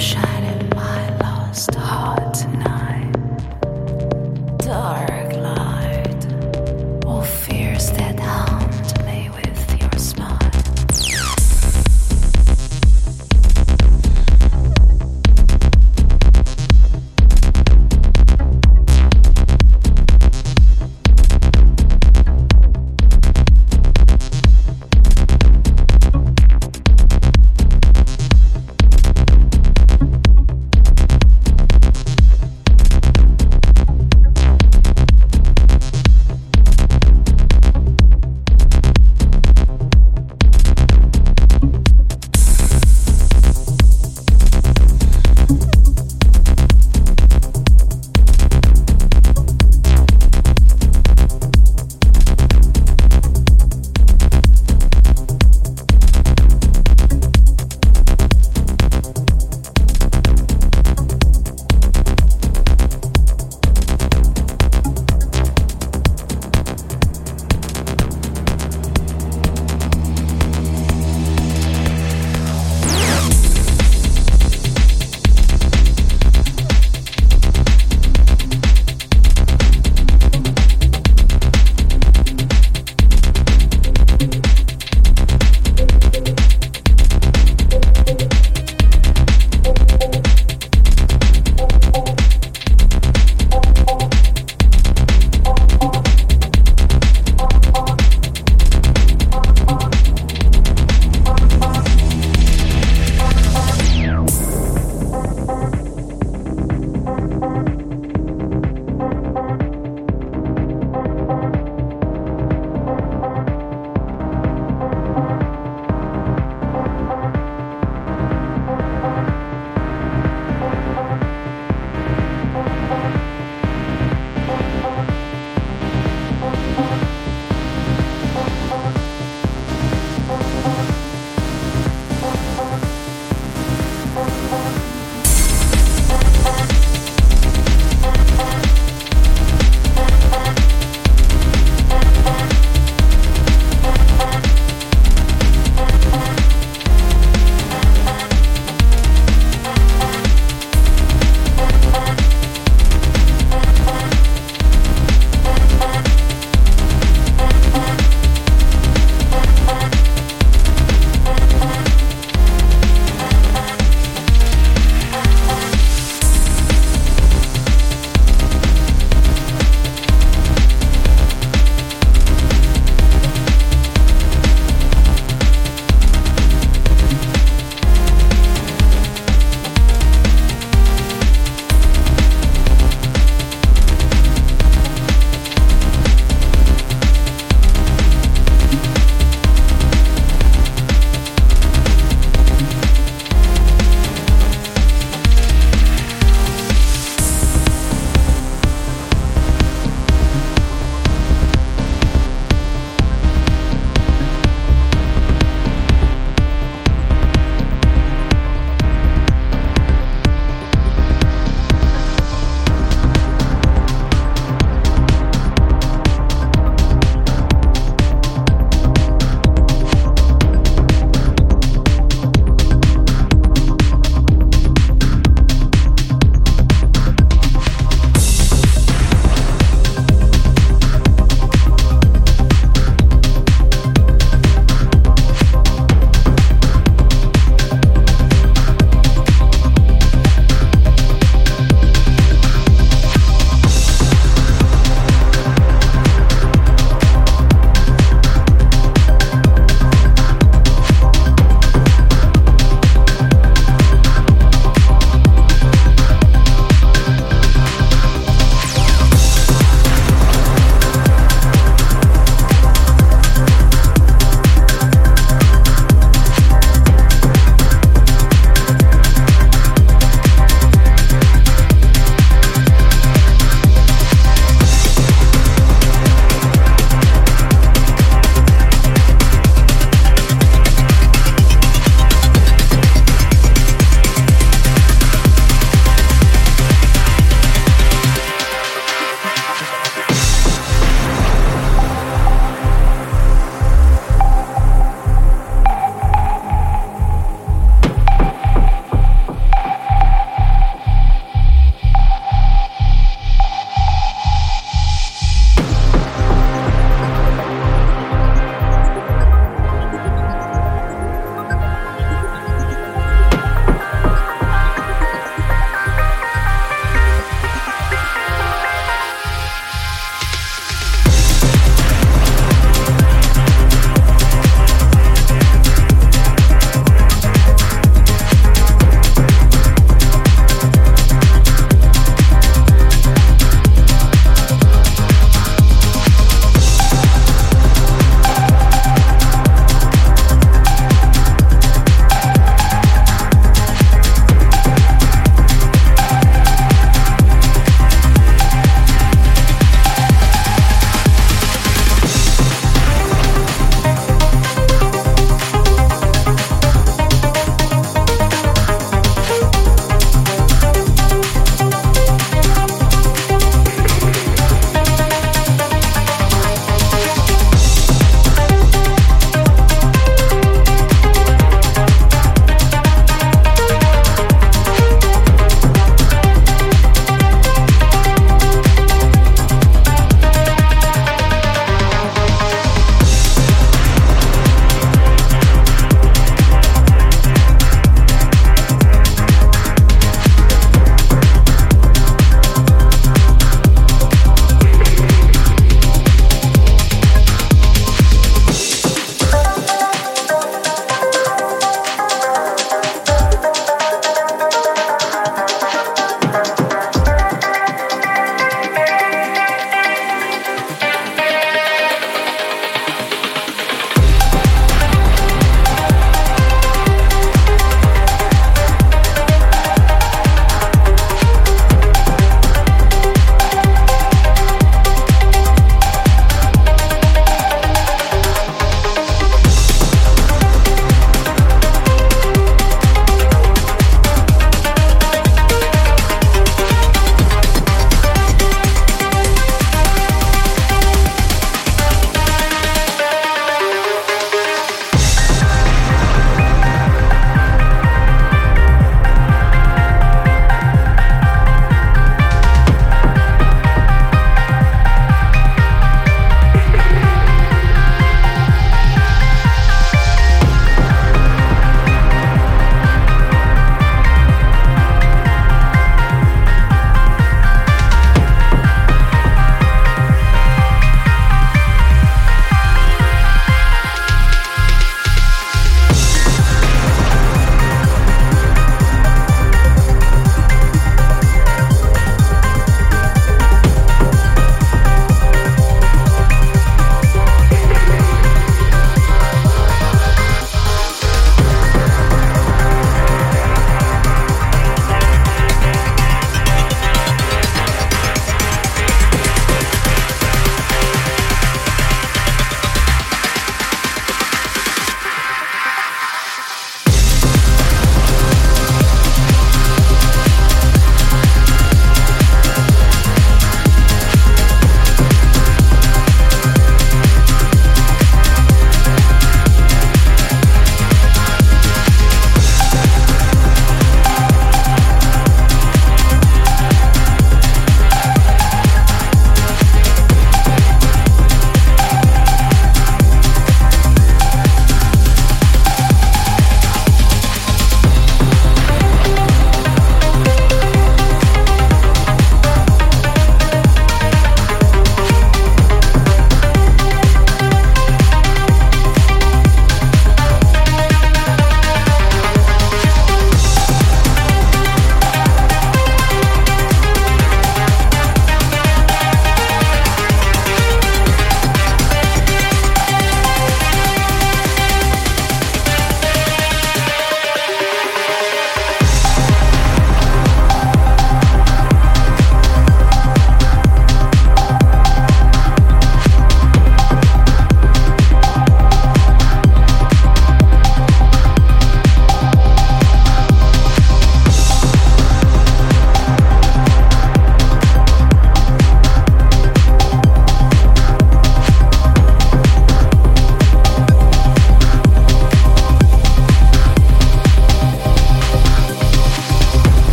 晒。